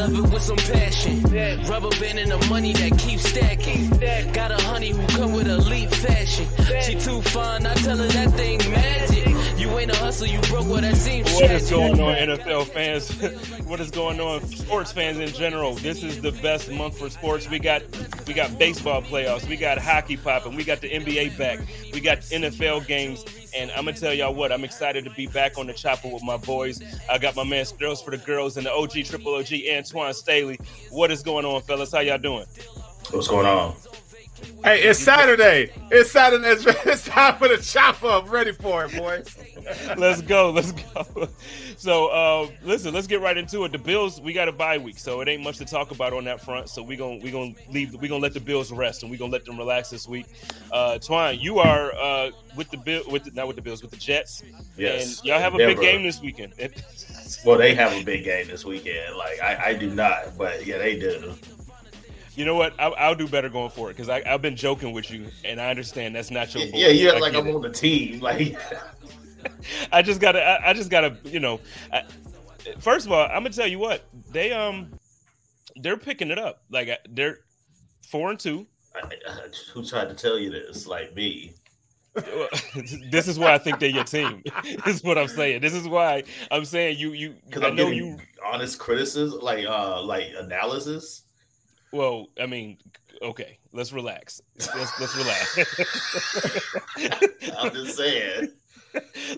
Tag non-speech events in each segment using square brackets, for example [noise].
Love it with some passion. Rubber band and the money that keeps stacking. Got a honey who come with elite fashion. She too fine, I tell her that thing magic. You ain't a hustle, you broke, well that seems What is going on, NFL fans? [laughs] what is going on, sports fans in general? This is the best month for sports. We got we got baseball playoffs, we got hockey popping, we got the NBA back, we got NFL games, and I'm gonna tell y'all what I'm excited to be back on the chopper with my boys. I got my man Girls for the Girls and the OG Triple OG Antoine Staley. What is going on, fellas? How y'all doing? What's going on? Hey, it's Saturday. It's Saturday. It's, it's time for the chop up. Ready for it, boy. let's go. Let's go. So, uh, listen, let's get right into it. The Bills, we got a bye week, so it ain't much to talk about on that front. So we're gonna we gonna leave. We're gonna let the Bills rest, and we're gonna let them relax this week. Uh, Twine, you are uh, with the Bill, with the, not with the Bills, with the Jets. Yes. and y'all have a Denver. big game this weekend. Well, they have a big game this weekend. Like I, I do not, but yeah, they do. You know what? I'll, I'll do better going forward because I've been joking with you, and I understand that's not your. Yeah, voice. you're like I'm it. on the team. [laughs] Like [laughs] I just gotta. I, I just gotta. You know, I, first of all, I'm gonna tell you what they um, they're picking it up. Like they're four and two. I, who tried to tell you this? Like me. [laughs] this is why I think they're your team. this is what I'm saying. This is why I'm saying you. You. Because I I'm know you. honest criticism, like uh, like analysis. Well, I mean, okay. Let's relax. Let's let's relax. [laughs] I'm just saying.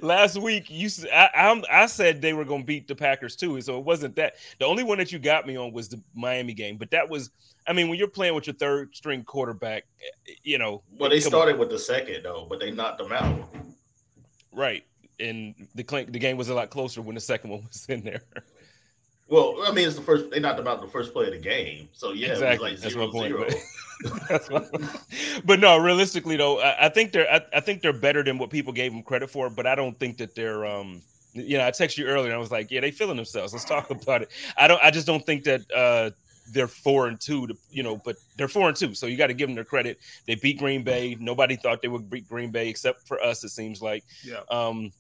Last week, you I, I'm- I said they were going to beat the Packers too, so it wasn't that. The only one that you got me on was the Miami game, but that was. I mean, when you're playing with your third string quarterback, eh, you know. Well, they come on. started with the second though, but they knocked them out. right, and the the game was a lot closer when the second one was in there. Well, I mean, it's the first. They knocked them out the first play of the game. So yeah, Exactly. it was That's like my zero point, zero. [laughs] That's what- [laughs] but no, realistically though, I, I think they're I, I think they're better than what people gave them credit for. But I don't think that they're um you know I texted you earlier and I was like, yeah, they feeling themselves. Let's talk [laughs] about it. I don't I just don't think that uh they're four and two, to, you know, but they're four and two, so you got to give them their credit. They beat Green Bay. Nobody thought they would beat Green Bay except for us. It seems like. Yeah. Um,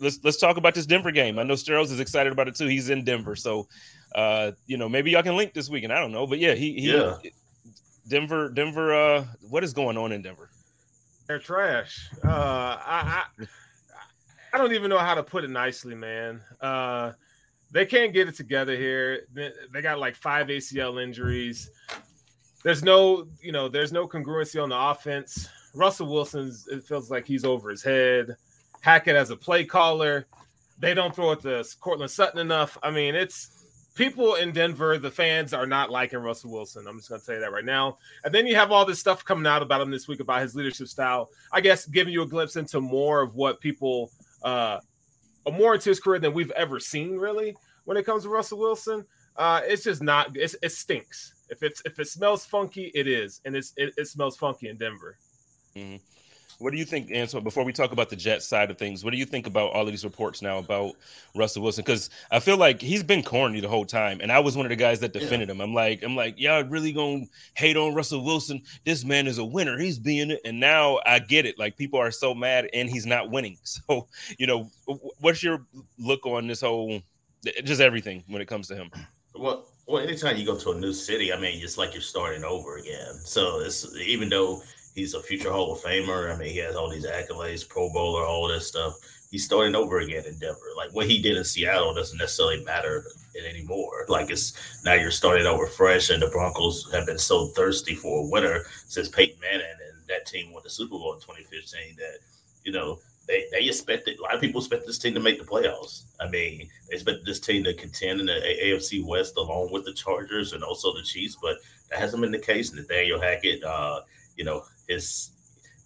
let's let's talk about this Denver game. I know Steros is excited about it too. He's in Denver, so uh, you know maybe y'all can link this weekend. I don't know, but yeah, he, he Yeah. Denver, Denver. Uh, what is going on in Denver? They're trash. Uh, I, I I don't even know how to put it nicely, man. Uh, they can't get it together here. They, they got like five ACL injuries. There's no, you know, there's no congruency on the offense. Russell Wilson's it feels like he's over his head. Hackett as a play caller. They don't throw it to Courtland Sutton enough. I mean, it's people in Denver, the fans are not liking Russell Wilson. I'm just going to tell you that right now. And then you have all this stuff coming out about him this week about his leadership style. I guess giving you a glimpse into more of what people, uh, more into his career than we've ever seen, really, when it comes to Russell Wilson. Uh, it's just not. It's, it stinks. If it's if it smells funky, it is, and it's it, it smells funky in Denver. What do you think, Antoine? Before we talk about the Jets side of things, what do you think about all of these reports now about Russell Wilson? Because I feel like he's been corny the whole time, and I was one of the guys that defended him. I'm like, I'm like, y'all really gonna hate on Russell Wilson? This man is a winner. He's being it, and now I get it. Like people are so mad, and he's not winning. [laughs] So you know, what's your look on this whole, eh, just everything when it comes to him? Well, well, anytime you go to a new city, I mean, it's like you're starting over again. So it's even though he's a future Hall of Famer, I mean, he has all these accolades, Pro Bowler, all this stuff. He's starting over again in Denver. Like what he did in Seattle doesn't necessarily matter anymore. Like it's now you're starting over fresh, and the Broncos have been so thirsty for a winner since Peyton Manning and that team won the Super Bowl in 2015 that you know they, they expected a lot of people expect this team to make the playoffs. I mean, they expect this team to contend in the AFC West along with the Chargers and also the Chiefs, but that hasn't been the case. Nathaniel Hackett, uh, you know, his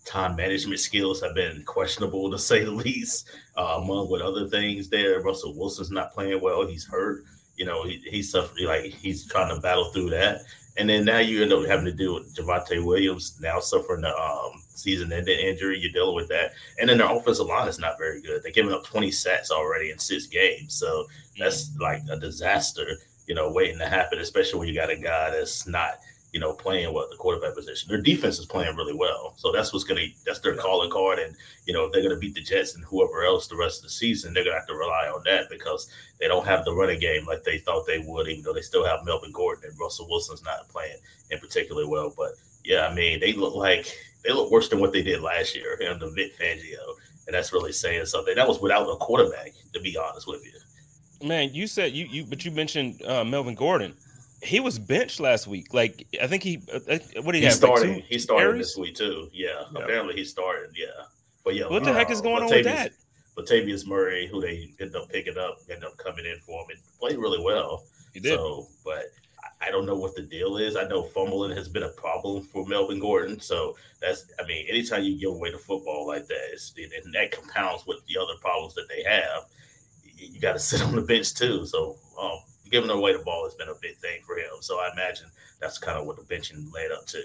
time management skills have been questionable to say the least, uh, among with other things there. Russell Wilson's not playing well. He's hurt. You know, he, he's suffering like he's trying to battle through that. And then now you end up having to deal with Javonte Williams now suffering the um, season-ending injury. You're dealing with that, and then their offensive line is not very good. They're giving up 20 sacks already in six games, so that's like a disaster. You know, waiting to happen, especially when you got a guy that's not you know, playing what the quarterback position. Their defense is playing really well, so that's what's gonna that's their calling card. And you know, if they're gonna beat the Jets and whoever else the rest of the season, they're gonna have to rely on that because they don't have the running game like they thought they would, even though they still have Melvin Gordon and Russell Wilson's not playing in particularly well. But yeah, I mean, they look like they look worse than what they did last year under Vic Fangio, and that's really saying something. That was without a quarterback, to be honest with you. Man, you said you you, but you mentioned uh, Melvin Gordon he was benched last week. Like I think he uh, uh what did he, he started? Like he started this week too. Yeah, yeah, apparently he started. Yeah, but yeah, what the uh, heck is going Latavius, on with that? Latavius Murray, who they ended up picking up, ended up coming in for him and played really well. He did. So, but I don't know what the deal is. I know fumbling has been a problem for Melvin Gordon. So that's, I mean, anytime you give away the football like that, and that compounds with the other problems that they have, you, you got to sit on the bench too. So um, giving away the ball has been a big thing for him. So I imagine that's kind of what the benching led up to.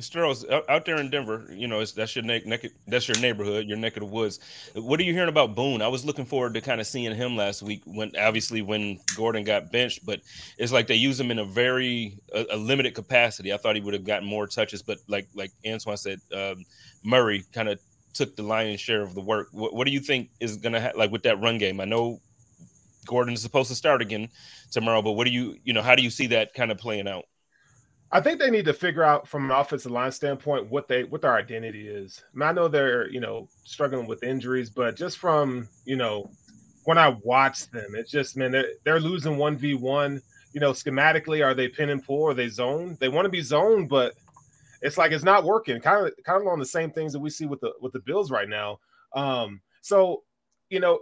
Sterles out there in Denver, you know, that's your neck, neck, that's your neighborhood, your neck of the woods. What are you hearing about Boone? I was looking forward to kind of seeing him last week when obviously when Gordon got benched, but it's like they use him in a very a, a limited capacity. I thought he would have gotten more touches, but like like Antoine said, um, Murray kind of took the lion's share of the work. What, what do you think is going to ha- like with that run game? I know Gordon is supposed to start again tomorrow. But what do you, you know, how do you see that kind of playing out? I think they need to figure out from an offensive line standpoint what they what their identity is. I, mean, I know they're you know struggling with injuries, but just from you know when I watch them, it's just man they're, they're losing one v one. You know, schematically, are they pin and pull? Are they zone? They want to be zone, but it's like it's not working. Kind of kind of on the same things that we see with the with the Bills right now. Um, so you know,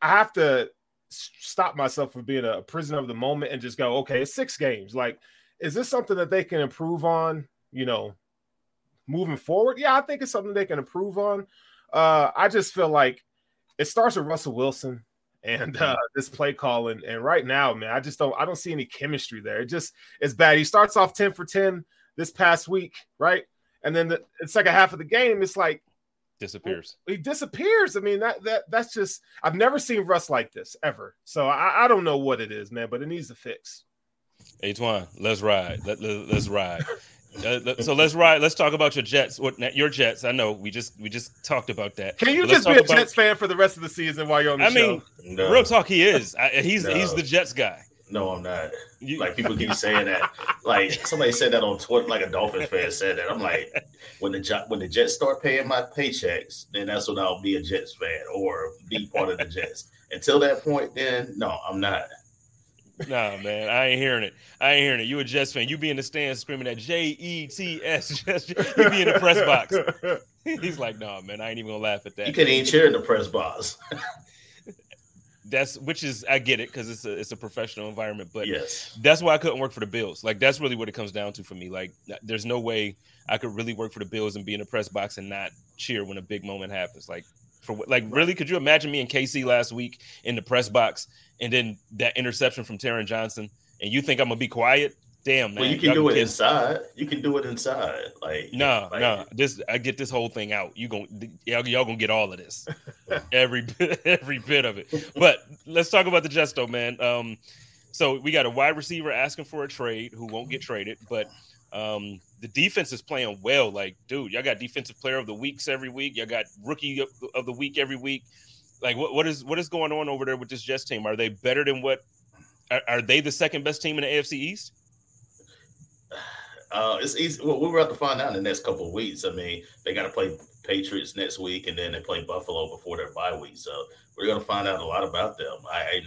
I have to stop myself from being a prisoner of the moment and just go, okay, it's six games. Like, is this something that they can improve on? You know, moving forward? Yeah, I think it's something they can improve on. Uh, I just feel like it starts with Russell Wilson and uh, this play call, and, right now, man, I just don't I don't see any chemistry there. It just it's bad. He starts off ten for ten this past week, right? And then the, the second half of the game, it's like disappears. He disappears. I mean, that that that's just I've never seen Russ like this ever. So I, I don't know what it is, man, but it needs to fix. Antoine, let's ride. Let, let, us ride. uh, so let's ride. Let's talk about your Jets. What your Jets? I know we just we just talked about that. Can you just be a about, Jets fan for the rest of the season while you're on the I show? I mean, no. real talk, he is. I, he's no. he's the Jets guy. No, I'm not. You, like people keep saying that. Like somebody said that on Twitter, like a Dolphins fan said that. I'm like, when the when the Jets start paying my paychecks, then that's when I'll be a Jets fan or be part of the Jets. Until that point, then no, I'm not. Nah, man, I ain't hearing it. I ain't hearing it. You a Jets fan? You be in the stands screaming at J E T S. [laughs] You be in the press box. [laughs] He's like, no, nah, man, I ain't even gonna laugh at that. You can't even cheer in the press box [laughs] that's which is I get it because it's a it's a professional environment, but yes, that's why I couldn't work for the Bills. Like that's really what it comes down to for me. Like there's no way I could really work for the Bills and be in the press box and not cheer when a big moment happens. Like for like really, could you imagine me and KC last week in the press box and then that interception from Taron Johnson, and you think I'm gonna be quiet? Damn, man. Well, you can do it inside. You can do it inside. Like no, like, no. This I get this whole thing out. You going y'all, y'all gonna get all of this, [laughs] every [laughs] every bit of it. But let's talk about the Jets, though, man. Um, so we got a wide receiver asking for a trade who won't get traded, but um, the defense is playing well. Like, dude, y'all got defensive player of the weeks every week. Y'all got rookie of, of the week every week. Like, what, what is what is going on over there with this Jets team? Are they better than what? Are, are they the second best team in the AFC East? Uh, it's easy. Well, we're about to find out in the next couple of weeks. I mean, they got to play Patriots next week, and then they play Buffalo before their bye week. So we're going to find out a lot about them. I,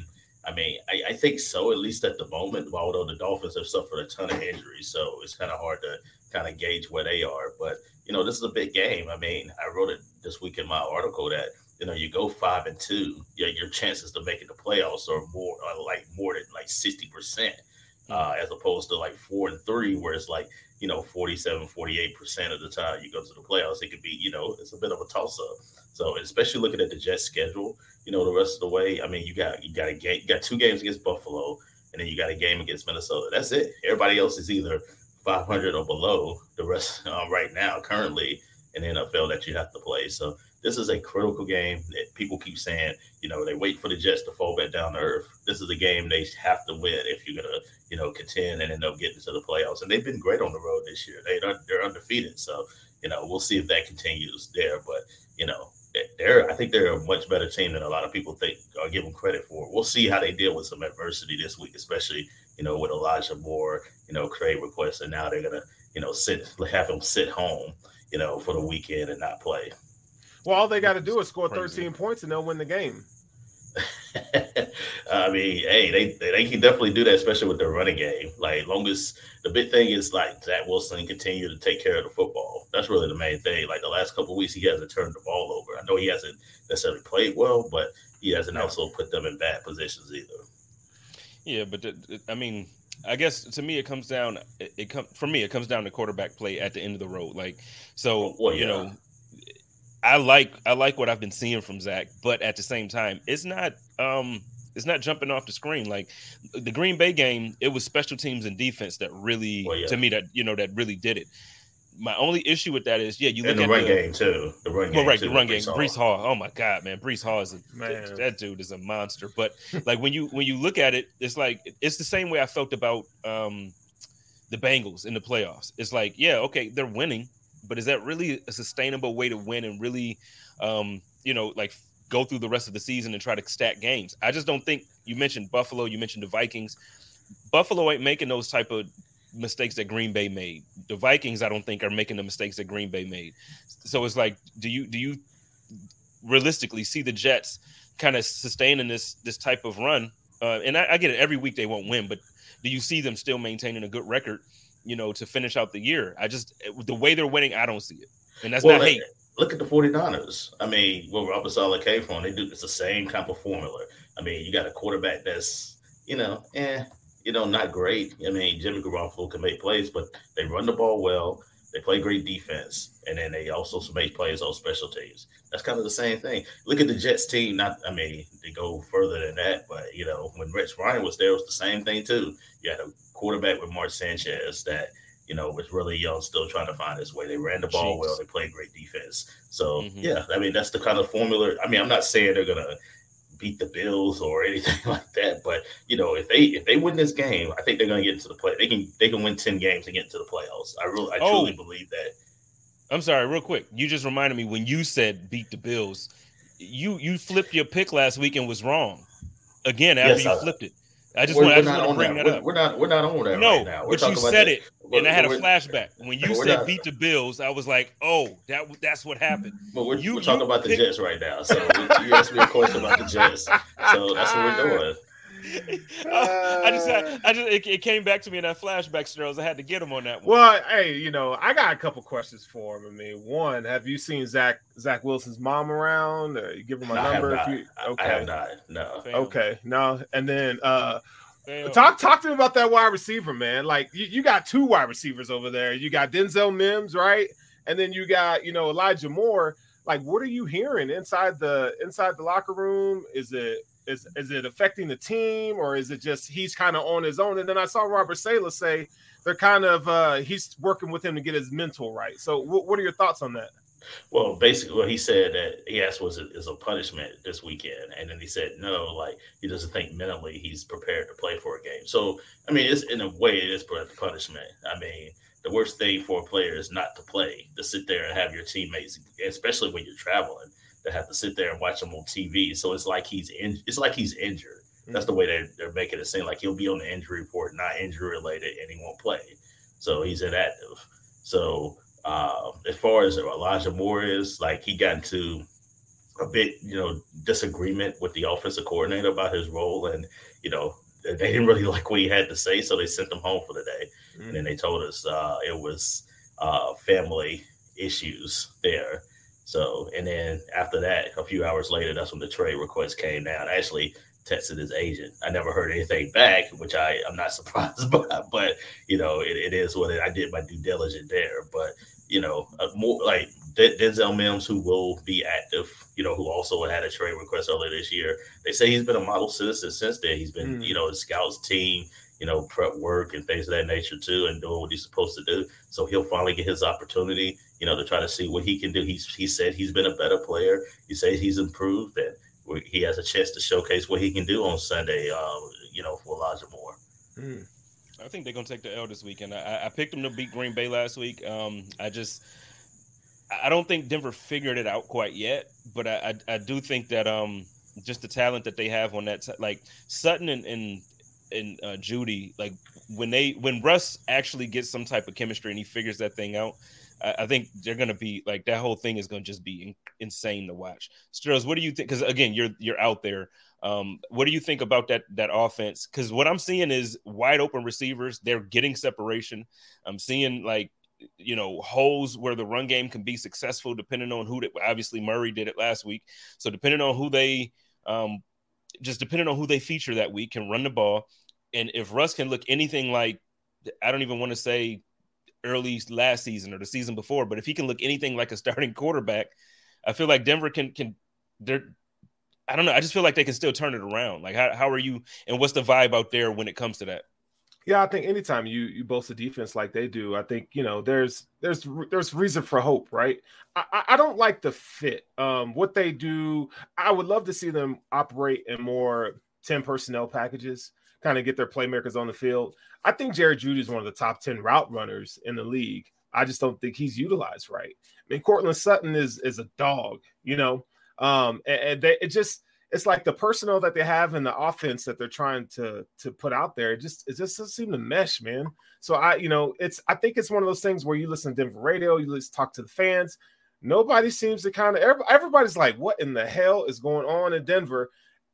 I mean, I, I, think so, at least at the moment. Although the Dolphins have suffered a ton of injuries, so it's kind of hard to kind of gauge where they are. But you know, this is a big game. I mean, I wrote it this week in my article that you know, you go five and two, yeah, your chances to make making the playoffs are more are like more than like 60 percent, uh, as opposed to like four and three, where it's like, you know, 47, 48 percent of the time you go to the playoffs, it could be, you know, it's a bit of a toss up. So especially looking at the Jets schedule, you know, the rest of the way, I mean, you got you got a game, you got two games against Buffalo, and then you got a game against Minnesota. That's it. Everybody else is either 500 or below the rest [laughs] uh, right now, currently in the NFL that you have to play. So this is a critical game that people keep saying, you know, they wait for the Jets to fall back down to earth. This is a game they have to win if you're gonna, you know, contend and end up getting to the playoffs. And they've been great on the road this year. They they're undefeated. So, you know, we'll see if that continues there. But, you know, they're I think they're a much better team than a lot of people think or give them credit for. We'll see how they deal with some adversity this week, especially, you know, with Elijah Moore, you know, trade requests, and now they're gonna, you know, sit have him sit home, you know, for the weekend and not play. Well, all they got to do is score 13 points and they'll win the game. [laughs] I mean, hey, they they can definitely do that, especially with their running game. Like, long as the big thing is like Zach Wilson continue to take care of the football. That's really the main thing. Like the last couple weeks, he hasn't turned the ball over. I know he hasn't necessarily played well, but he hasn't also put them in bad positions either. Yeah, but I mean, I guess to me it comes down. It, it come for me. It comes down to quarterback play at the end of the road. Like so, well, yeah. you know, I like I like what I've been seeing from Zach, but at the same time, it's not um it's not jumping off the screen. Like the Green Bay game, it was special teams and defense that really well, yeah. to me that you know that really did it. My only issue with that is, yeah, you look and the run the, game too. The run game, well, right, the run game. Hall. Hall. Oh my God, man, Breece Hall is a, man. that dude is a monster. But like when you when you look at it, it's like it's the same way I felt about um the Bengals in the playoffs. It's like, yeah, okay, they're winning, but is that really a sustainable way to win and really, um, you know, like go through the rest of the season and try to stack games? I just don't think you mentioned Buffalo, you mentioned the Vikings. Buffalo ain't making those type of mistakes that Green Bay made. The Vikings, I don't think, are making the mistakes that Green Bay made. So it's like, do you do you realistically see the Jets kind of sustaining this this type of run? Uh, and I, I get it, every week they won't win, but do you see them still maintaining a good record you know, to finish out the year. I just the way they're winning, I don't see it. And that's well, not hate. Look at the 49ers. I mean, what Robert Saleh came from, they do it's the same type of formula. I mean, you got a quarterback that's, you know, eh, you know, not great. I mean, Jimmy Garoppolo can make plays, but they run the ball well. They play great defense, and then they also make plays on special teams. That's kind of the same thing. Look at the Jets team. Not, I mean, they go further than that, but you know, when Rex Ryan was there, it was the same thing too. You had a quarterback with Mark Sanchez that you know was really young, still trying to find his way. They ran the ball Jeez. well. They played great defense. So mm-hmm. yeah, I mean that's the kind of formula. I mean, I'm not saying they're gonna beat the Bills or [laughs] anything like that, but you know if they if they win this game, I think they're gonna get into the play. They can they can win ten games and get into the playoffs. I really I oh. truly believe that. I'm sorry, real quick. You just reminded me when you said beat the Bills. You you flipped your pick last week and was wrong again after yes, you I, flipped it. I just want, to bring that, that up. We're not we're not on that no, right now. We're but you said it, and I had a flashback when you [laughs] said not, beat the Bills. I was like, oh, that that's what happened. But we're, you, we're talking about the Jets right now. So you asked me a question about the Jets, so that's what we're [laughs] ah. doing. Uh, [laughs] I just, had, I just, it, it, came back to me in that flashback scenarios. I had to get him on that one. Well, hey, you know, I got a couple questions for him. I mean, one, have you seen Zach Zach Wilson's mom around? Or you give him a no, number? If you, okay, I have not. No. Okay, no, and then uh, talk talk to me about that wide receiver, man. Like you, you got two wide receivers over there. You got Denzel Mims, right? And then you got you know Elijah Moore. Like, what are you hearing inside the inside the locker room? Is it is is it affecting the team or is it just he's kind of on his own? And then I saw Robert Saleh say they're kind of uh he's working with him to get his mental right. So what, what are your thoughts on that? Well, basically, what he said that he asked was is a punishment this weekend, and then he said no, like he doesn't think mentally he's prepared to play for a game. So, I mean, it's in a way it is punishment. I mean, the worst thing for a player is not to play, to sit there and have your teammates, especially when you're traveling, to have to sit there and watch him on TV. So it's like he's in, it's like he's injured. That's the way they're, they're making it seem like he'll be on the injury report, not injury related, and he won't play. So he's inactive. So uh, as far as Elijah Moore is, like he got into a bit, you know, disagreement with the offensive coordinator about his role, and you know they didn't really [laughs] like what he had to say, so they sent him home for the day. Mm-hmm. And then they told us uh, it was uh, family issues there. So, and then after that, a few hours later, that's when the trade request came down. I actually texted his agent. I never heard anything back, which I I'm not [laughs] surprised by. But you know, it, it is what it, I did my due diligence there. But you know, uh, more like Denzel Mims, who will be active, you know, who also had a trade request earlier this year. They say he's been a model citizen since then. He's been, mm. you know, a scouts team, you know, prep work and things of that nature too, and doing what he's supposed to do. So he'll finally get his opportunity, you know, to try to see what he can do. He's he said he's been a better player. He says he's improved, and he has a chance to showcase what he can do on Sunday. Um, you know, for Elijah Moore. Mm. I think they're gonna take the L this weekend. I, I picked them to beat Green Bay last week. Um, I just I don't think Denver figured it out quite yet, but I, I, I do think that um just the talent that they have on that t- like Sutton and and, and uh, Jeudy like when they when Russ actually gets some type of chemistry and he figures that thing out, I, I think they're gonna be like that whole thing is gonna just be in, insane to watch. Stills, what do you think? Because again, you're you're out there. Um, what do you think about that that offense? Because what I'm seeing is wide open receivers. They're getting separation. I'm seeing like you know holes where the run game can be successful depending on who they, obviously Murray did it last week. So depending on who they um, just depending on who they feature that week can run the ball. And if Russ can look anything like I don't even want to say early last season or the season before, but if he can look anything like a starting [laughs] quarterback, I feel like Denver can can they're I don't know. I just feel like they can still turn it around. Like how how are you and what's the vibe out there when it comes to that? Yeah, I think anytime you you boast a defense like they do, I think you know there's there's there's reason for hope, right? I, I don't like the fit. Um, what they do, I would love to see them operate in more ten personnel packages, kind of get their playmakers on the field. I think Jerry Jeudy is one of the top ten route runners in the league. I just don't think he's utilized right. I mean, Courtland Sutton is is a dog, you know, um, and, and they, it just it's like the personnel that they have and the offense that they're trying to to put out there. It just it just doesn't seem to mesh, man. So I, you know, it's I think it's one of those things where you listen to Denver radio, you listen talk to the fans. Nobody seems to kind of everybody's like, what in the hell is going on in Denver?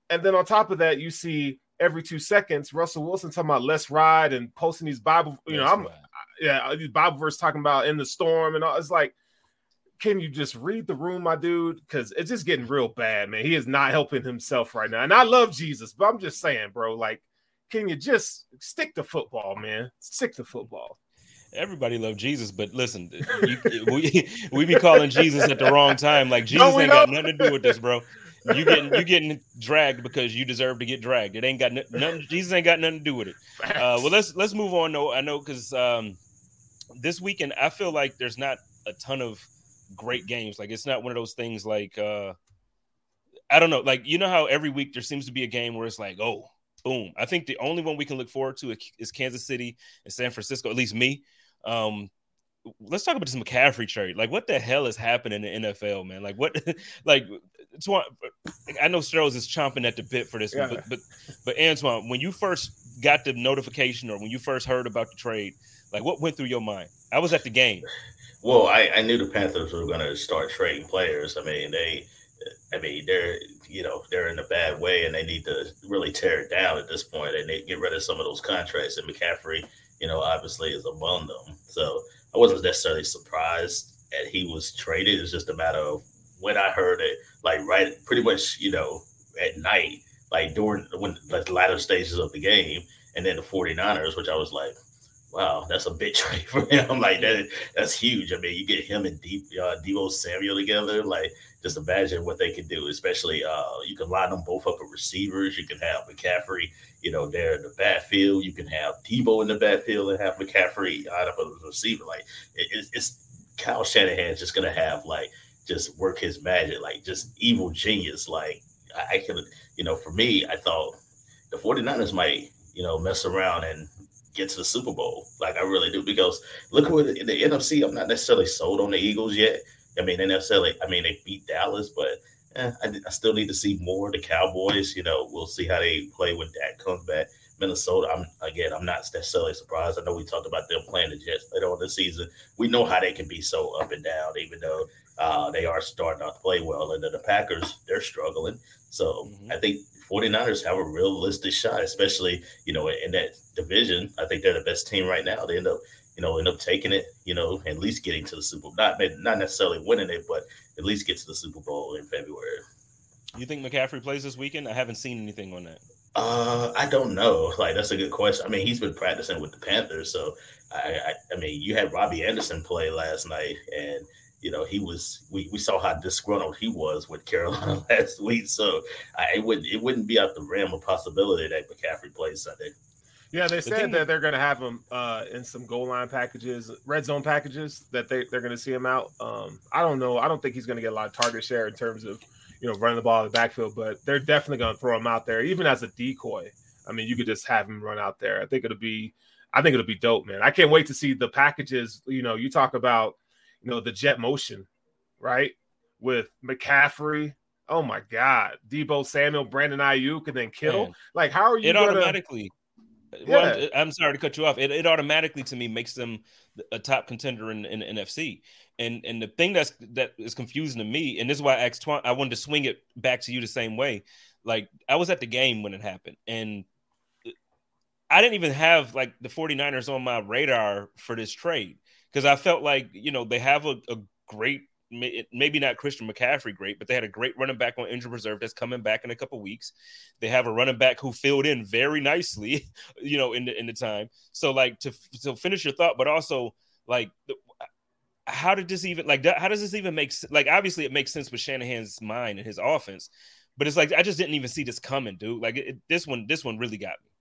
And then on top of that, you see every two seconds Russell Wilson talking about let's ride and posting these Bible, you know, I'm yeah, these Bible verse talking about in the storm and all. It's like can you just read the room, my dude? Because it's just getting real bad, man. He is not helping himself right now. And I love Jesus, but I'm just saying, bro, like, can you just stick to football, man? Stick to football. Everybody love Jesus, but listen, you, we [laughs] we be calling Jesus at the wrong time. Like Jesus no, ain't got nothing to do with this, bro. You getting you getting dragged because you deserve to get dragged. It ain't got nothing. Jesus ain't got nothing to do with it. Uh, well, let's let's move on. though. I know because um, this weekend I feel like there's not a ton of great games. Like it's not one of those things like uh I don't know, like you know how every week there seems to be a game where it's like, oh, boom. I think the only one we can look forward to is Kansas City and San Francisco, at least me. Um let's talk about this McCaffrey trade. Like, what the hell is happening in the NFL, man? Like, what, [laughs] like, Antoine, I know Strohs is chomping at the bit for this yeah. one, but, but, but Antoine, when you first got the notification or when you first heard about the trade, like, what went through your mind? I was at the game. Well, I, I knew the Panthers were going to start trading players. I mean, they, I mean, they're you know they're in a bad way, and they need to really tear it down at this point, and they get rid of some of those contracts. And McCaffrey, you know, obviously is among them. So I wasn't necessarily surprised that he was traded. It's just a matter of when I heard it, like right, pretty much, you know, at night, like during when like the latter stages of the game, and then the 49ers, which I was like, wow, that's a big [laughs] trade for him. like that, that's huge. I mean, you get him and Deep, uh, Deebo Samuel together. Like, just imagine what they can do. Especially, uh, you can line them both up with receivers. You can have McCaffrey, you know, there in the backfield. You can have Deebo in the backfield and have McCaffrey out of a receiver. Like, it, it's Kyle Shanahan's just gonna have like just work his magic, like just evil genius. Like, I, I can, you know, for me, I thought the 49ers might, you know, mess around and get to the Super Bowl. Like I really do because look what in the NFC. I'm not necessarily sold on the Eagles yet. I mean, they necessarily. I mean, they beat Dallas, but eh, I, I, still need to see more. The Cowboys, you know, we'll see how they play when Dak comes back. Minnesota, I'm again, I'm not necessarily surprised. I know we talked about them playing the Jets later on the season. We know how they can be so up and down, even though uh, they are starting out to play well. And then the Packers, they're struggling. So mm-hmm. I think 49ers have a realistic shot, especially, you know, in that division. I think they're the best team right now. They end up you know, end up taking it, you know, at least getting to the Super Bowl. Not not necessarily winning it, but at least get to the Super Bowl in February. You think McCaffrey plays this weekend? I haven't seen anything on that. Uh, I don't know. Like that's a good question. I mean, he's been practicing with the Panthers, so I, I, I mean, you had Robbie Anderson play last night, and you know he was. We, we saw how disgruntled he was with Carolina [laughs] last week, so I, it wouldn't it wouldn't be out the realm of possibility that McCaffrey plays Sunday. Yeah, they said that they're going to have him uh, in some goal line packages, red zone packages that they, they're going to see him out. Um, I don't know. I don't think he's going to get a lot of target share in terms of, you know, running the ball in the backfield, but they're definitely going to throw him out there, even as a decoy. I mean, you could just have him run out there. I think it'll be, I think it'll be dope, man. I can't wait to see the packages. You know, you talk about, you know, the jet motion, right? With McCaffrey. Oh my God, Deebo Samuel, Brandon Aiyuk, and then Kittle. Man, like, how are you? It gonna... automatically well, yeah. I'm, I'm, sorry to cut you off. It, it, automatically to me makes them a top contender in, in, NFC. And and the thing that's that is confusing to me, and this is why I asked Twan, I wanted to swing it back to you the same way. Like I was at the game when it happened, and I didn't even have like the 49ers on my radar for this trade because I felt like you know they have a, a great maybe not Christian McCaffrey great, but they had a great running back on injured reserve that's coming back in a couple weeks. They have a running back who filled in very nicely, [laughs] you know, in the in the time. So like to to finish your thought, but also like how did this even like how does this even make like obviously it makes sense with Shanahan's mind and his offense, but it's like I just didn't even see this coming, dude. Like it, this one this one really got me.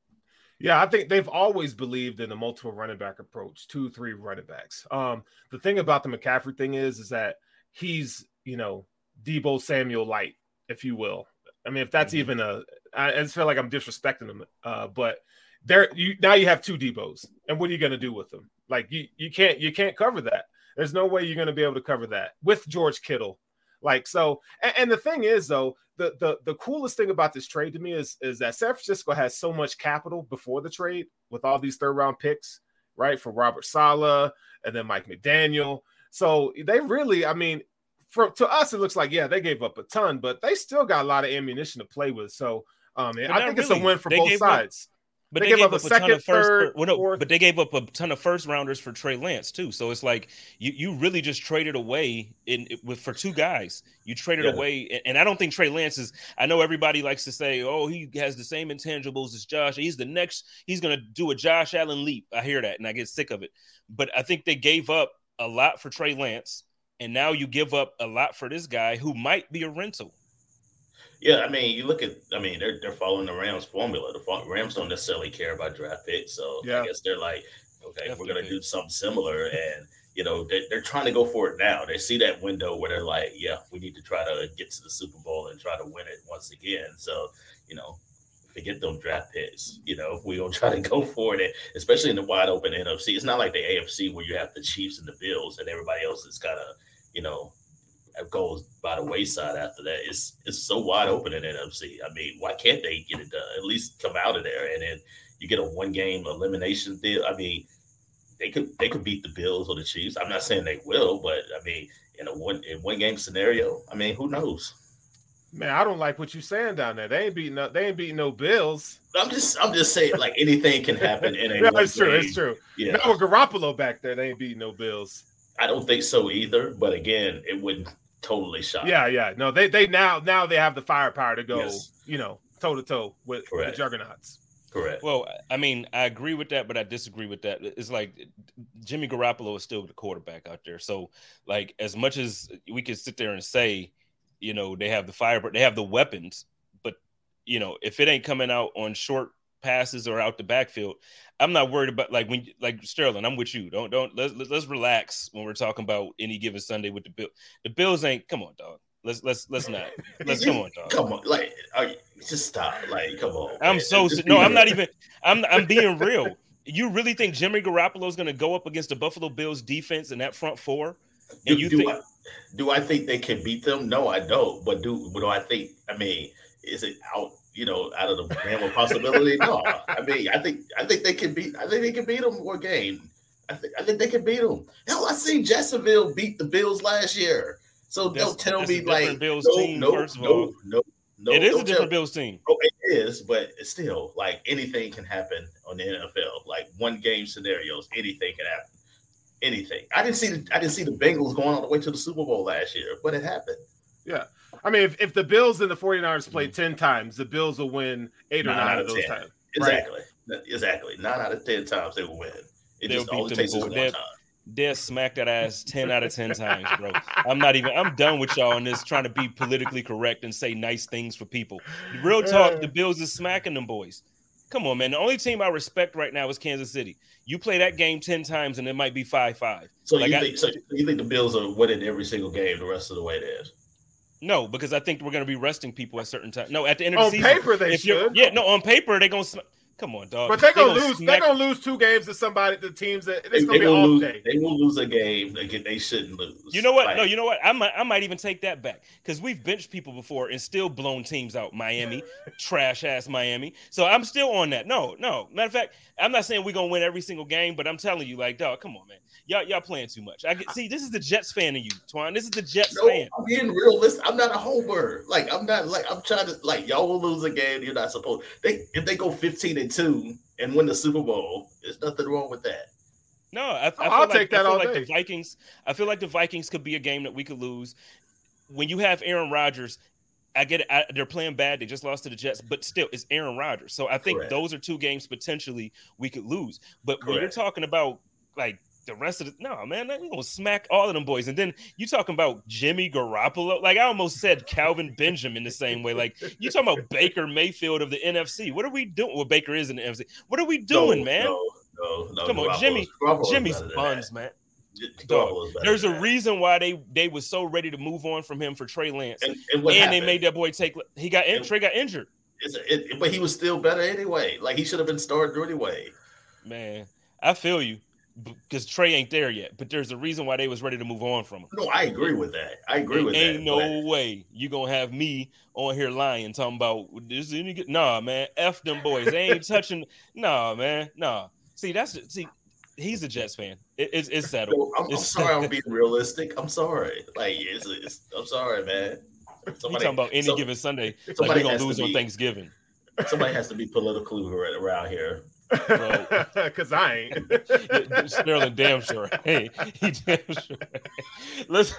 Yeah, I think they've always believed in a multiple running back approach, two, three running backs. Um, the thing about the McCaffrey thing is, is that he's you know Deebo Samuel light, if you will. I mean, if that's mm-hmm. even a, I just feel like I'm disrespecting him. Uh, but there, you now you have two Deebos, and what are you going to do with them? Like you, you can't, you can't cover that. There's no way you're going to be able to cover that with George Kittle. Like so, and, and, the thing is though, the the the coolest thing about this trade to me is is that San Francisco has so much capital before the trade with all these third round picks, right? For Robert Saleh and then Mike McDaniel. So they really, I mean, for to us, it looks like yeah, they gave up a ton, but they still got a lot of ammunition to play with. So um, I think really. it's a win for they both sides. Up, but they, they gave, up, up, a second, ton of first, third, well, no, but they gave up a ton of first rounders for Trey Lance too. So it's like you you really just traded away in with for two guys. You traded yeah. away, and I don't think Trey Lance is. I know everybody likes to say, "Oh, he has the same intangibles as Josh. He's the next. He's going to do a Josh Allen leap." I hear that, and I get sick of it. But I think they gave up a lot for Trey Lance, and now you give up a lot for this guy who might be a rental. Yeah, I mean, you look at, I mean, they're they're following the Rams formula. The Rams don't necessarily care about draft picks, so yeah. I guess they're like, okay, Definitely. we're gonna do something similar, and you know, they're, they're trying to go for it now. They see that window where they're like, yeah, we need to try to get to the Super Bowl and try to win it once again. So, you know, forget them draft picks. You know, we gonna try to [laughs] go for it, especially in the wide open NFC. It's not like the AFC where you have the Chiefs and the Bills, and everybody else is kind of, you know, goes by the wayside after that. It's it's so wide open in NFC. I mean, why can't they get it done? At least come out of there, and then you get a one game elimination deal. I mean, they could they could beat the Bills or the Chiefs. I'm not saying they will, but I mean, in a one in one game scenario, I mean, who knows? Man, I don't like what you're saying down there. They ain't beating no, they ain't beating no Bills. I'm just I'm just saying like anything can happen in a [laughs] it's true, it's true. Yeah. Now with Garoppolo back there, they ain't beating no Bills. I don't think so either. But again, it wouldn't totally shock. Yeah, yeah. No, they they now now they have the firepower to go, yes. you know, toe to toe with the juggernauts. Correct. Well, I mean, I agree with that, but I disagree with that. It's like Jimmy Garoppolo is still the quarterback out there. So, like, as much as we can sit there and say you know, they have the fire, but they have the weapons. But you know, if it ain't coming out on short passes or out the backfield, I'm not worried about like when like Sterling. I'm with you. Don't don't let's let's relax when we're talking about any given Sunday with the bill. The Bills ain't come on, dog. Let's let's let's not. Let's come on, dog. Come on, like you, just stop. Like come on. I'm man. so no. I'm not even. I'm I'm being real. You really think Jimmy Garoppolo is going to go up against the Buffalo Bills defense in that front four? And do, you do think? I, do I think they can beat them? No, I don't. But do do I think? I mean, is it out? You know, out of the realm of possibility? no. I mean, I think I think they can beat. I think they can beat them one game. I think I think they can beat them. Hell, I seen Jacksonville beat the Bills last year. So that's, don't tell me like Bills no, team, no, first of no, no, no. It is a different tell, Bills team. Oh, it is, but still, like anything can happen on the NFL. Like one game scenarios, anything can happen. anything. I didn't see the I didn't see the Bengals going all the way to the Super Bowl last year, but it happened. Yeah. I mean, if, if the Bills and the 49ers play mm. 10 times, the Bills will win eight or nine, nine of those 10. times. Exactly. Right? Exactly. Nine out of 10 times they will win. It They'll just only takes one time. They'll smack that ass 10 out of 10 [laughs] times, bro. I'm not even, I'm done with y'all on this trying to be politically correct and say nice things for people. Real talk, the Bills is smacking them boys. Come on, man. The only team I respect right now is Kansas City. You play that game 10 times and it might be 5 5. So, like you, think, I, so you think the Bills are winning every single game the rest of the way there? No, because I think we're going to be resting people at certain times. No, at the end of the on season. On paper, they should. Yeah, no, on paper, they're going to. Come on, dog. But they're gonna, they lose. They're gonna lose two games to somebody, the teams that it's gonna be off lose, day. They will lose a game that they shouldn't lose. You know what? Like, no, you know what? I might, I might even take that back because we've benched people before and still blown teams out. Miami, [laughs] trash ass Miami. So I'm still on that. No, no. Matter of fact, I'm not saying we're gonna win every single game, but I'm telling you, like, dog, come on, man y'all y'all playing too much. I get see this is the Jets fan of you, Twine. This is the Jets no, fan. I'm being realistic. I'm not a homer. Like I'm not like I'm trying to like y'all will lose a game. You're not supposed. They if they go 15 and two and win the Super Bowl, there's nothing wrong with that. No, I, I will like, take that I feel like day. the Vikings. I feel like the Vikings could be a game that we could lose. When you have Aaron Rodgers, I get it. I, they're playing bad. They just lost to the Jets, but still, it's Aaron Rodgers. So I think Correct. those are two games potentially we could lose. But Correct. when you're talking about like the rest of the no man, we gonna smack all of them boys. And then you talking about Jimmy Garoppolo, like I almost said Calvin Benjamin the same way. Like you talking about Baker Mayfield of the NFC. What are we doing? Well, Baker is in the NFC. What are we doing, no, man? No, no, no. Come on, Jimmy. Jimmy's buns, man. Dog, there's a reason why they they was so ready to move on from him for Trey Lance, and, and, and they made that boy take. He got in, Trey got injured, it, but he was still better anyway. Like he should have been started anyway. Man, I feel you because Trey ain't there yet. But there's a reason why they was ready to move on from him. No, I agree with that. I agree with ain't that. Ain't no but... way you gonna have me on here lying talking about this. Any good? Nah, man, f them boys. They ain't touching. [laughs] Nah, man, nah. See, that's see. He's a Jets fan. It, it's it's settled. [laughs] I'm, it's I'm sorry, I'm [laughs] being realistic. I'm sorry. Like, it's, it's, I'm sorry, man. Somebody, talking about any given Sunday? Like we're gonna lose on Thanksgiving. Somebody has to be political around here because [laughs] I ain't. [laughs] Sterling damn sure. Hey, [laughs] he damn sure. let's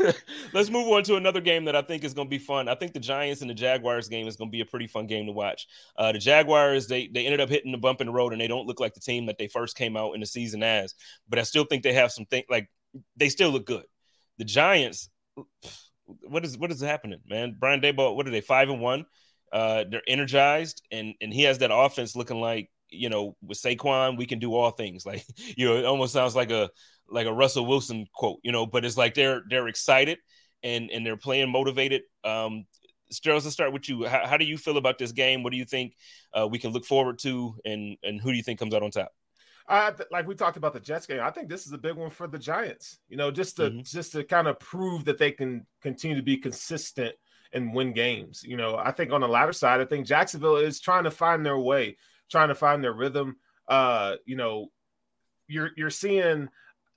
let's move on to another game that I think is going to be fun. I think the Giants and the Jaguars game is going to be a pretty fun game to watch. Uh, the Jaguars they they ended up hitting the bump in the road and they don't look like the team that they first came out in the season as. But I still think they have some things like they still look good. The Giants, what is what is happening, man? Brian Daboll, what are they five and one? Uh, they're energized and and he has that offense looking like you know, with Saquon, we can do all things. [laughs] Like, you know, it almost sounds like a like a Russell Wilson quote, you know, but it's like they're they're excited and and they're playing motivated. Um Sterling, let's start with you. How, how, do you feel about this game? What do you think uh, we can look forward to, and and who do you think comes out on top? Uh, like we talked about the Jets game, I think this is a big one for the Giants. You know, just to mm-hmm. just to kind of prove that they can continue to be consistent and win games. You know, I think on the latter side, I think Jacksonville is trying to find their way trying to find their rhythm. Uh, you know, you're you're seeing.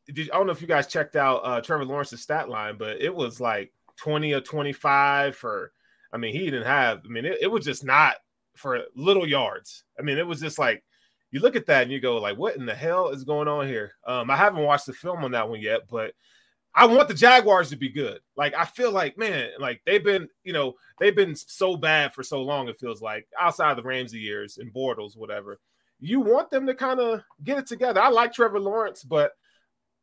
I don't know if you guys checked out uh, Trevor Lawrence's stat line, but it was like 20 or 25 for. I mean, he didn't have. I mean, it, it was just not for little yards. I mean, it was just like you look at that and you go like, what in the hell is going on here? Um, I haven't watched the film on that one yet, but I want the Jaguars to be good. Like I feel like, man, like they've been, you know, they've been so bad for so long. It feels like outside of the Ramsey years and Bortles, whatever. You want them to kind of get it together. I like Trevor Lawrence, but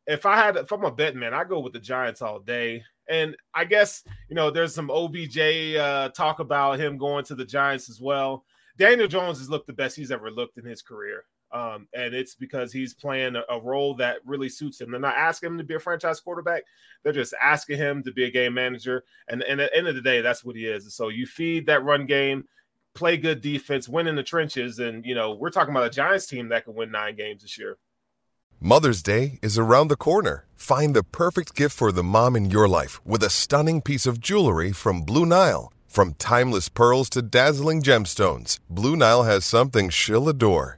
if I had, if I'm a bet man, I go with the Giants all day. And I guess you know there's some OBJ uh, talk about him going to the Giants as well. Daniel Jones has looked the best he's ever looked in his career. Um, and it's because he's playing a, role that really suits him. They're not asking him to be a franchise quarterback. They're just asking him to be a game manager. And, and at the end of the day, that's what he is. So you feed that run game, play good defense, win in the trenches. And, you know, we're talking about a Giants team that can win nine games this year. Mother's Day is around the corner. Find the perfect gift for the mom in your life with a stunning piece of jewelry from Blue Nile. From timeless pearls to dazzling gemstones, Blue Nile has something she'll adore.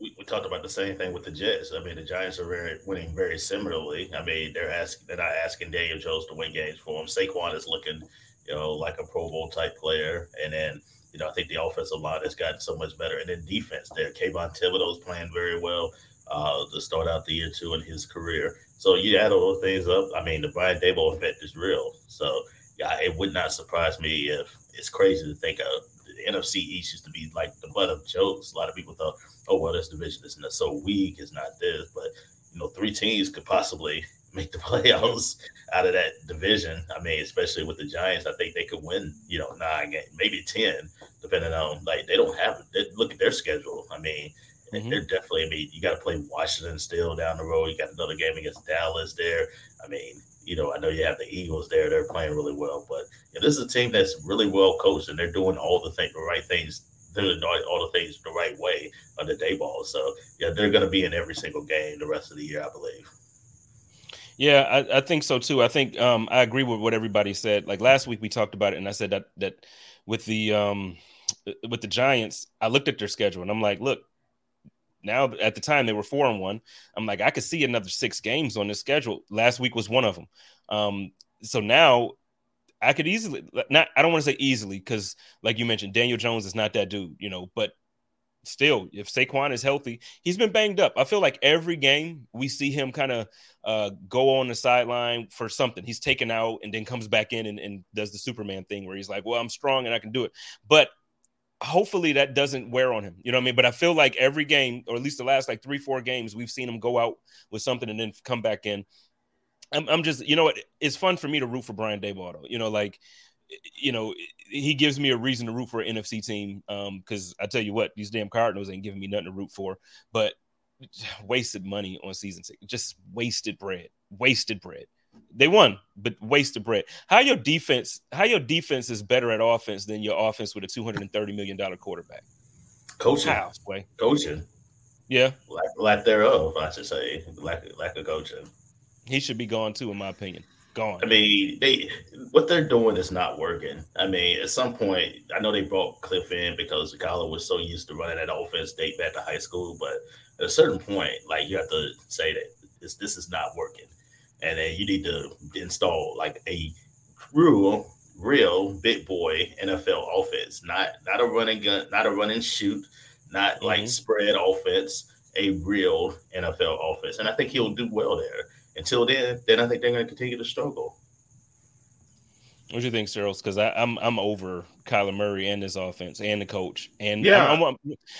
We, we talked about the same thing with the Jets. I mean, the Giants are very winning very similarly. I mean, they're asking they're not asking Daniel Jones to win games for them. Saquon is looking, you know, like a Pro Bowl type player. And then, you know, I think the offensive line has gotten so much better. And then defense there. Kayvon Thibodeaux's playing very well uh, to start out the year two in his career. So you add all those things up. I mean, the Brian Daboll effect is real. So yeah, it would not surprise me if it's crazy to think of the NFC East used to be like the butt of jokes. A lot of people thought, oh well, this division is not so weak, it's not this, but you know, three teams could possibly [laughs] make the playoffs out of that division. I mean, especially with the Giants, I think they could win, you know, nine games, maybe ten, depending on like they don't have. They, look at their schedule. I mean, mm-hmm. they're definitely. I mean, you got to play Washington still down the road. You got another game against Dallas there. I mean, you know, I know you have the Eagles there; they're playing really well. But you this is a team that's really well coached, and they're doing all the things, the right things, doing all the things the right way under Daboll. So yeah, they're going to be in every single game the rest of the year, I believe. Yeah, I, I think so too. I think um, I agree with what everybody said. Like last week, we talked about it, and I said that that with the um, with the Giants, I looked at their schedule, and I'm like, look, now at the time they were four and one. I'm like, I could see another six games on this schedule. Last week was one of them. Um, so now I could easily not. I don't want to say easily because, like you mentioned, Daniel Jones is not that dude, you know. But still, if Saquon is healthy, he's been banged up. I feel like every game we see him kind of uh, go on the sideline for something. He's taken out and then comes back in and, and does the Superman thing where he's like, "Well, I'm strong and I can do it." But hopefully that doesn't wear on him. You know what I mean? But I feel like every game, or at least the last like three, four games, we've seen him go out with something and then come back in. I'm, I'm just, you know what? It's fun for me to root for Brian Daboll. You know, like, you know, he gives me a reason to root for an NFC team. Um, because I tell you what, these damn Cardinals ain't giving me nothing to root for. But [sighs] wasted money on season six, just wasted bread, wasted bread. They won, but waste of bread. How your defense? How your defense is better at offense than your offense with a two hundred and thirty million dollar quarterback? Coaching, How, play. coaching. Yeah, lack, lack thereof, I should say. Lack lack of coaching. He should be gone too, in my opinion. Gone. I mean, they what they're doing is not working. I mean, at some point, I know they brought Kliff in because Kyler was so used to running that offense date back to high school, but at a certain point, like you have to say that this this is not working and then you need to install like a real, real big boy NFL offense, not not a running gun, not a running shoot, not mm-hmm. like spread offense, a real NFL offense, and I think he'll do well there. Until then, then I think they're going to continue to struggle. What do you think, Cyril? Because I'm I'm over Kyler Murray and his offense and the coach, and yeah, I'm, I'm,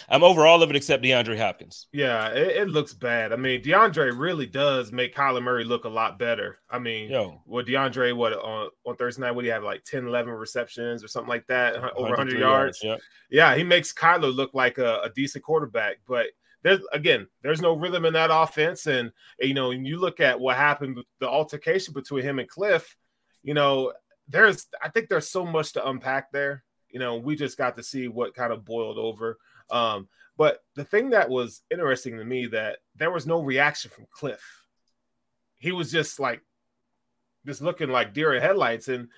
I'm over all of it except DeAndre Hopkins. Yeah, it, it, looks bad. I mean, DeAndre really does make Kyler Murray look a lot better. I mean, Yo. what DeAndre what on on Thursday night? What do you have like 10, 11 receptions or something like that, over 100 yards? yards yeah. he makes Kyler look like a, a decent quarterback, but there's again, there's no rhythm in that offense. And you know, when you look at what happened, the altercation between him and Kliff you know, there's I think there's so much to unpack there. You know, we just got to see what kind of boiled over. Um, but the thing that was interesting to me that there was no reaction from Kliff. He was just like just looking like deer in headlights. And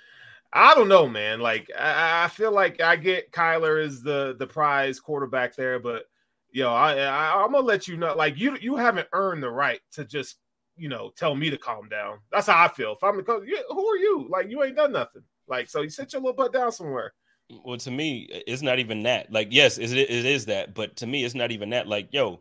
I don't know, man. Like I, I feel like I get Kyler is the the prize quarterback there, but yo, I, I I'm gonna let you know, like you you haven't earned the right to just you know, tell me to calm down. That's how I feel. If I'm the coach, who are you? Like, you ain't done nothing. Like, so you sit your little butt down somewhere. Well, to me, it's not even that. Like, yes, it, it is that, but to me, it's not even that. Like, yo,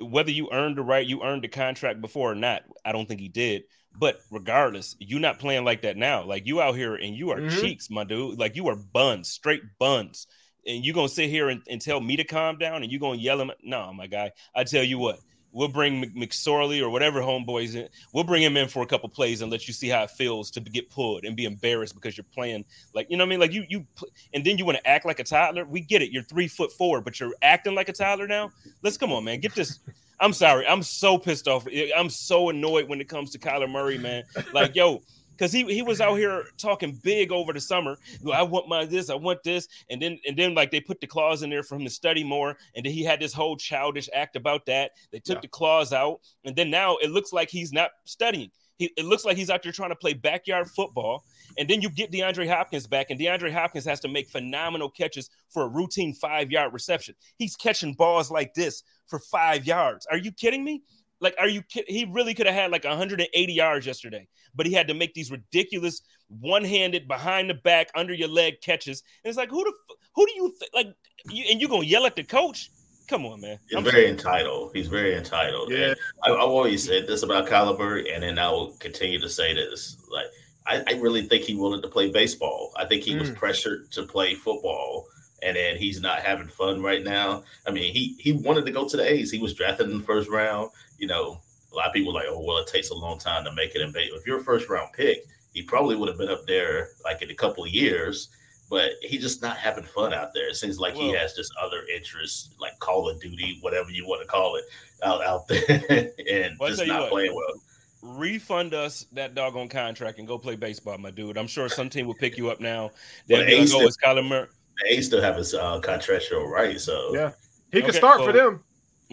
whether you earned the right, you earned the contract before or not, I don't think he did. But regardless, you're not playing like that now. Like you out here and you are mm-hmm. cheeks, my dude. Like you are buns, straight buns. And you're gonna sit here and, and tell me to calm down and you're gonna yell him. No, my guy. I tell you what, We'll bring McSorley or whatever homeboys in. We'll bring him in for a couple plays and let you see how it feels to get pulled and be embarrassed because you're playing like you know what I mean. Like you you and then you want to act like a toddler. We get it. You're three foot four, but you're acting like a toddler now. Let's come on, man. Get this. I'm sorry. I'm so pissed off. I'm so annoyed when it comes to Kyler Murray, man. Like yo because he he was out here talking big over the summer. I want my this, I want this, and then and then like they put the clause in there for him to study more, and then he had this whole childish act about that. They took yeah. the clause out, and then now it looks like he's not studying. He, it looks like he's out there trying to play backyard football. And then you get DeAndre Hopkins back, and DeAndre Hopkins has to make phenomenal catches for a routine five yard reception. He's catching balls like this for five yards. Are you kidding me? Like, are you kidding? He really could have had like 180 yards yesterday, but he had to make these ridiculous one-handed behind the back under your leg catches. And it's like, who the who do you th- like? You, and you gonna yell at the coach? Come on, man. He's I'm very entitled. He's very entitled. Yeah, I, have always said this about Kyler and then I will continue to say this. Like, I, I really think he wanted to play baseball. I think he mm. was pressured to play football and then he's not having fun right now. I mean, he he wanted to go to the A's. He was drafted in the first round you know, a lot of people like, oh, well, it takes a long time to make it in baseball. If you're a first round pick, he probably would have been up there like in a couple of years, but he's just not having fun out there. It seems like well, he has just other interests, like Call of Duty, whatever you want to call it, out out there, [laughs] and well, just not what, playing well. Refund us that doggone contract and go play baseball, my dude. I'm sure some team will pick you up now. [laughs] They'll well, the go with Kyler Murray. They still have his uh, contractual right, so yeah, he can okay, start for them.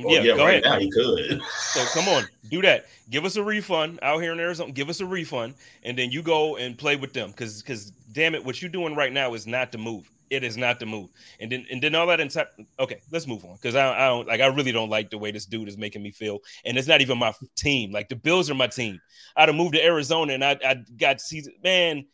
Well, yeah, yeah, go right ahead. Now he could. So come on, do that. Give us a refund out here in Arizona. Give us a refund, and then you go and play with them. Because, because, damn it, what you're doing right now is not the move. It is not the move. And then, and then all that inside. Okay, let's move on. Because I, I don't like. I really don't like the way this dude is making me feel. And it's not even my team. Like the Bills are my team. I'd have moved to Arizona, and I, I got season. Man,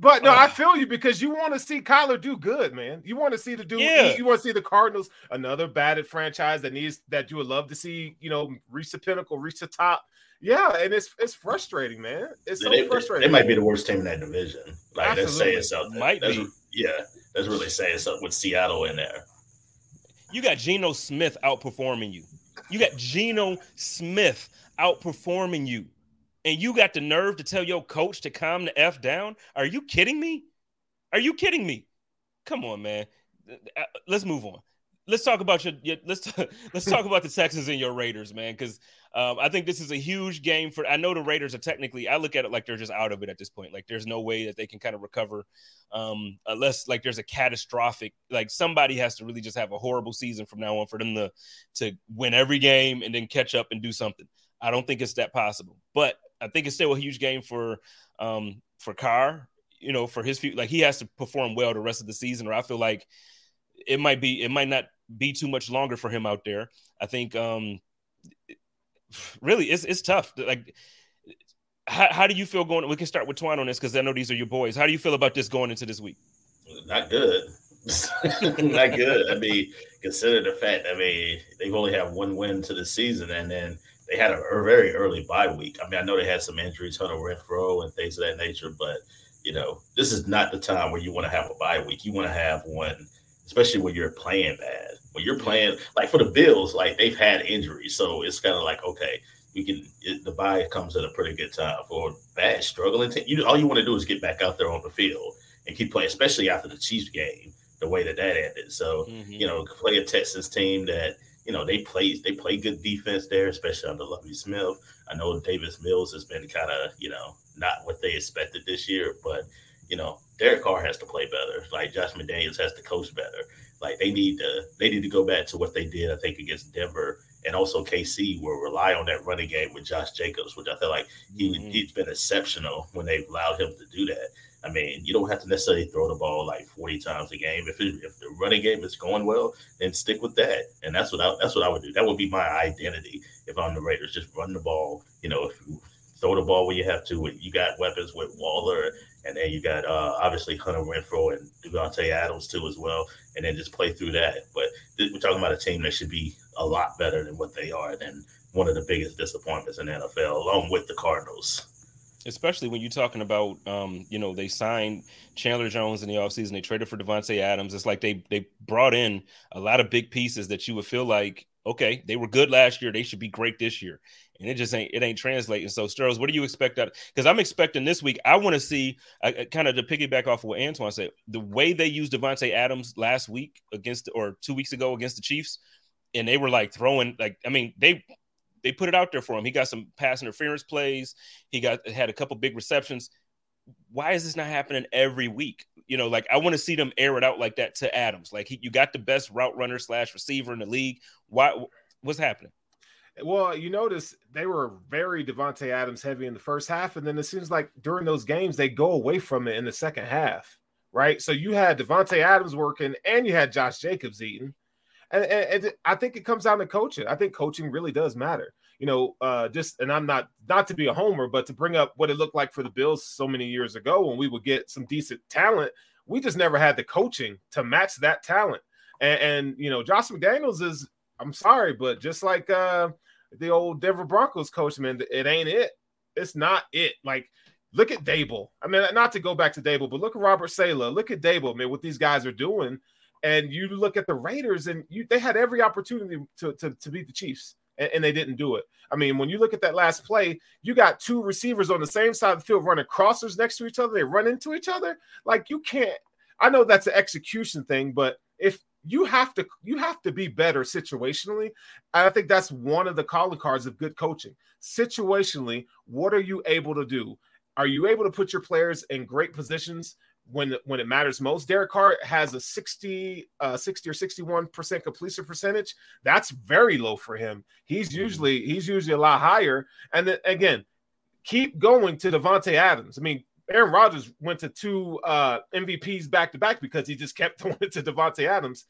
but no, uh, I feel you because you want to see Kyler do good, man. You want to see the dude. Yeah. You want to see the Cardinals, another batted franchise that needs that you would love to see. You know, reach the pinnacle, reach the top. Yeah, and it's it's frustrating, man. It's so they, frustrating. They might be the worst team in that division. Like that's saying something. Might that's, be. Yeah, that's really saying something with Seattle in there. You got Geno Smith outperforming you. You got Geno Smith outperforming you and you got the nerve to tell your coach to calm the f down? Are you kidding me? Are you kidding me? Come on, man. Uh, let's move on. Let's talk about your, your let's [laughs] let's talk about the Texans and your Raiders, man, because um, I think this is a huge game for. I know the Raiders are technically. I look at it like they're just out of it at this point. Like there's no way that they can kind of recover um, unless like there's a catastrophic. Like somebody has to really just have a horrible season from now on for them to to win every game and then catch up and do something. I don't think it's that possible, but I think it's still a huge game for um for Carr. You know, for his like he has to perform well the rest of the season, or I feel like it might be it might not be too much longer for him out there. I think um really it's it's tough. Like how, how do you feel going? We can start with Twine on this because I know these are your boys. How do you feel about this going into this week? Not good. [laughs] Not good. I mean, consider the fact. I mean, they've only had one win to the season, and then they had a, a, very early bye week. I mean, I know they had some injuries, Hunter Renfrow and things of that nature, but you know, this is not the time where you want to have a bye week. You want to have one, especially when you're playing bad. When you're playing, like for the Bills, like they've had injuries, so it's kind of like okay, we can. It, the bye comes at a pretty good time for bad struggling team. You all you want to do is get back out there on the field and keep playing, especially after the Chiefs game, the way that that ended. So mm-hmm. you know, play a Texas team that you know, they play they play good defense there, especially under Lovie Smith. I know Davis Mills has been kind of, you know, not what they expected this year, but you know, Derek Carr has to play better. Like Josh McDaniels has to coach better. Like they need to they need to go back to what they did, I think, against Denver and also KC, will rely on that running game with Josh Jacobs, which I feel like he, mm-hmm. he's been exceptional when they've allowed him to do that. I mean, you don't have to necessarily throw the ball like 40 times a game. If it, if the running game is going well, then stick with that. And that's what I, that's what I would do. That would be my identity if I'm the Raiders. Just run the ball. You know, if you throw the ball where you have to. You got weapons with Waller, and then you got uh, obviously Hunter Renfrow and Davante Adams too as well. And then just play through that. But we're talking about a team that should be a lot better than what they are. Than one of the biggest disappointments in the NFL, along with the Cardinals especially when you're talking about um, you know they signed Chandler Jones in the offseason, they traded for Davante Adams. It's like they they brought in a lot of big pieces that you would feel like Okay, they were good last year. They should be great this year, and it just ain't it ain't translating. So, Sterls, what do you expect out? Because I'm expecting this week. I want to see uh, kind of to piggyback off of what Antoine said. The way they used Davante Adams last week against or two weeks ago against the Chiefs, and they were like throwing like I mean they they put it out there for him. He got some pass interference plays. He got had a couple big receptions. Why is this not happening every week? You know, like I want to see them air it out like that to Adams. Like he, you got the best route runner slash receiver in the league. Why? What's happening? Well, you notice they were very Davante Adams heavy in the first half, and then it seems like during those games they go away from it in the second half, right? So you had Davante Adams working, and you had Josh Jacobs eating, and, and, and, I think it comes down to coaching. I think coaching really does matter. You know, uh, just and I'm not not to be a homer, but to bring up what it looked like for the Bills so many years ago when we would get some decent talent, we just never had the coaching to match that talent. And, and you know, Josh McDaniels is I'm sorry, but just like uh, the old Denver Broncos coach, man, it ain't it. It's not it. Like look at Daboll. I mean, not to go back to Daboll, but look at Robert Saleh. Look at Daboll, man, what these guys are doing and you look at the Raiders, and you they had every opportunity to, to, to beat the Chiefs, and, and, they didn't do it. I mean, when you look at that last play, you got two receivers on the same side of the field running crossers next to each other. They run into each other. Like you can't. I know that's an execution thing, but if you have to you have to be better situationally. I think that's one of the calling cards of good coaching. Situationally, what are you able to do? Are you able to put your players in great positions when when it matters most. Derek Carr has a 60, uh, 60 or 61% completion percentage. That's very low for him. He's mm-hmm. usually he's usually a lot higher. And then again, keep going to Davante Adams. I mean, Aaron Rodgers went to two uh, MVPs back to back because he just kept [laughs] throwing it to Davante Adams.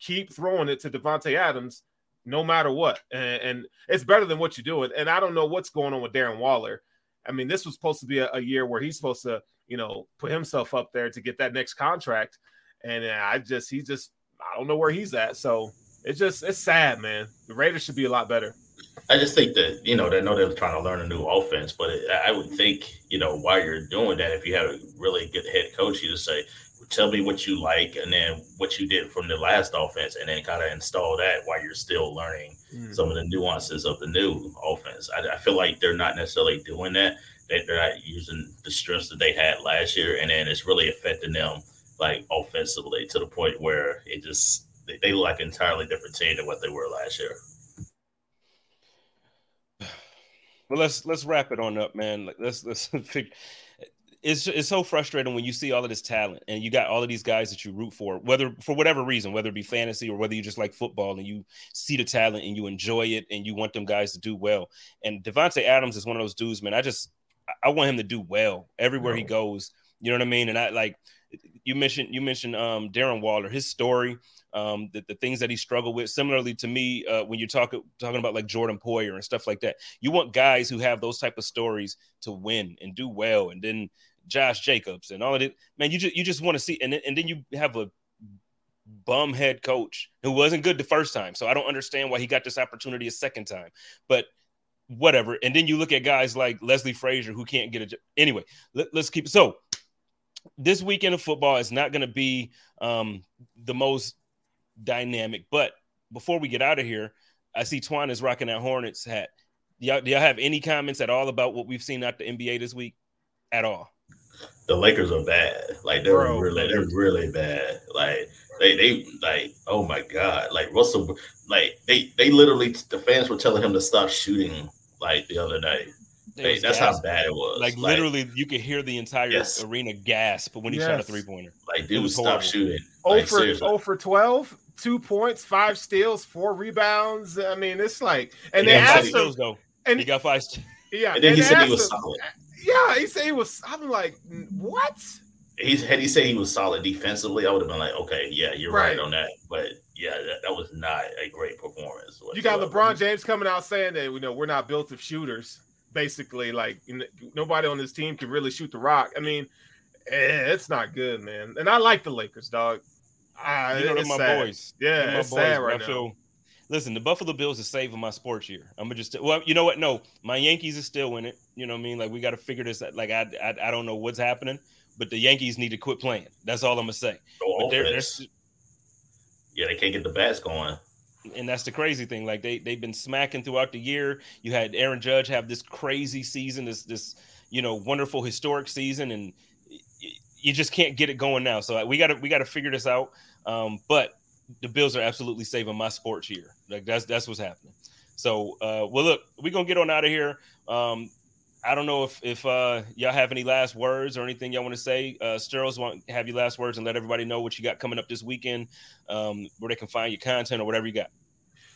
Keep throwing it to Davante Adams no matter what. And, and, it's better than what you're doing. And I don't know what's going on with Darren Waller. I mean, this was supposed to be a, a year where he's supposed to you know, put himself up there to get that next contract. And I just, he just, I don't know where he's at. So it's just, it's sad, man. The Raiders should be a lot better. I just think that you know they know they're trying to learn a new offense, but it, I would think you know while you're doing that, if you have a really good head coach, you just say, "Tell me what you like," and then what you did from the last offense, and then kind of install that while you're still learning mm. some of the nuances of the new offense. I, I, feel like they're not necessarily doing that they, are not using the strengths that they had last year, and then it's really affecting them like offensively to the point where it just they, they look like an entirely different team than what they were last year. Well, let's let's wrap it on up, man. Like Let's let's [laughs] figure. It's it's so frustrating when you see all of this talent and you got all of these guys that you root for, whether for whatever reason, whether it be fantasy or whether you just like football and you see the talent and you enjoy it and you want them guys to do well. And Davante Adams is one of those dudes, man. I just I want him to do well everywhere he goes. You know what I mean? And I like you mentioned you mentioned um, Darren Waller, his story, um, the, the things that he struggled with. Similarly to me, uh, when you're talking talking about like Jordan Poyer and stuff like that, you want guys who have those type of stories to win and do well. And then Josh Jacobs and all of it, man, you just you just want to see, and then, and then you have a bum head coach who wasn't good the first time. So I don't understand why he got this opportunity a second time. But whatever. And then you look at guys like Leslie Frazier who can't get a job. Anyway, let, us keep so this weekend of football is not going to be um, the most dynamic. But before we get out of here, I see Twan is rocking that Hornets hat. Do y'all, do y'all have any comments at all about what we've seen at the NBA this week? At all? The Lakers are bad. Like they're Bro, really, they're really bad. Like they, they, like, oh my god, like Russell, like they, they literally, the fans were telling him to stop shooting like the other night. Hey, that's gas. how bad it was. Like, like, literally, you could hear the entire yes. arena gasp when he yes. shot a three pointer. Like, dude, stop horrible. shooting. Oh like, for oh for 12, two points, five steals, four rebounds. I mean, it's like, and yeah, they asked him, steals, though. and he got five. Yeah, and then and he said he was him, solid. Yeah, he said he was. I'm like, what? He's had he said he was solid defensively, I would have been like, okay, yeah, you're right, right on that. But yeah, that, that, was not a great performance. Whatsoever. You got LeBron James coming out saying that you know we're not built of shooters. Basically, like nobody on this team can really shoot the rock. I mean, eh, it's not good, man. And I like the Lakers, dog. Ah, you know, they're my sad. boys. Yeah, they're it's boys, sad right I feel, now. Listen, the Buffalo Bills are saving my sports year. I'm gonna just well, you know what? No, my Yankees are still in it. You know what I mean? Like we got to figure this. out. Like I, I, I don't know what's happening, but the Yankees need to quit playing. That's all I'm gonna say. Go they're, they're, yeah, they can't get the bats going and that's the crazy thing. Like they they've been smacking throughout the year. You had Aaron Judge have this crazy season, this this you know wonderful historic season, and you just can't get it going now. So we got to we got to figure this out. Um, but the Bills are absolutely saving my sports year. Like that's that's what's happening. So uh, well, look, we're gonna get on out of here. Um, I don't know if if uh, y'all have any last words or anything y'all want to say. Uh, Sterls want have your last words and let everybody know what you got coming up this weekend, um, where they can find your content or whatever you got.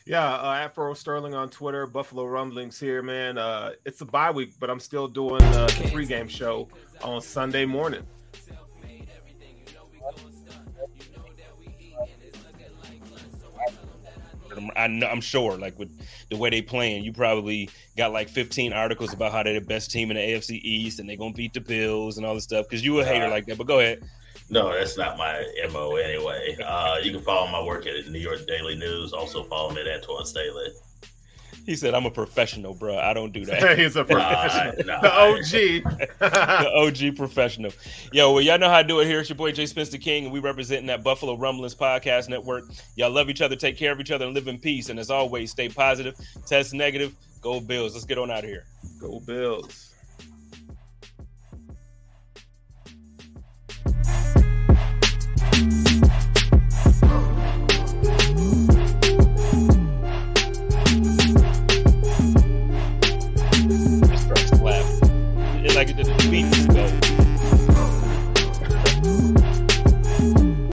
Yeah, uh, Afro Sterling on Twitter, Buffalo Rumblings here, man. Uh, it's a bye week, but I'm still doing the pregame show on Sunday morning. I know, I'm sure, like with the way they playing, you probably got like 15 articles about how they're the best team in the AFC East and they're gonna beat the Bills and all this stuff. Because you a hater like that, but go ahead. No, that's not my mo anyway. Uh, you can follow my work at New York Daily News. Also follow me at Antoine Staley. [laughs] He said, "I'm a professional, bro. I don't do that." [laughs] He's a professional, nah, nah, the OG, [laughs] the OG professional. Yo, well, y'all know how to do it here. It's your boy Jay Spencer King, and we representing that Buffalo Rumblings podcast network. Y'all love each other, take care of each other, and live in peace. And as always, stay positive, test negative, go Bills. Let's get on out of here. Go Bills. Like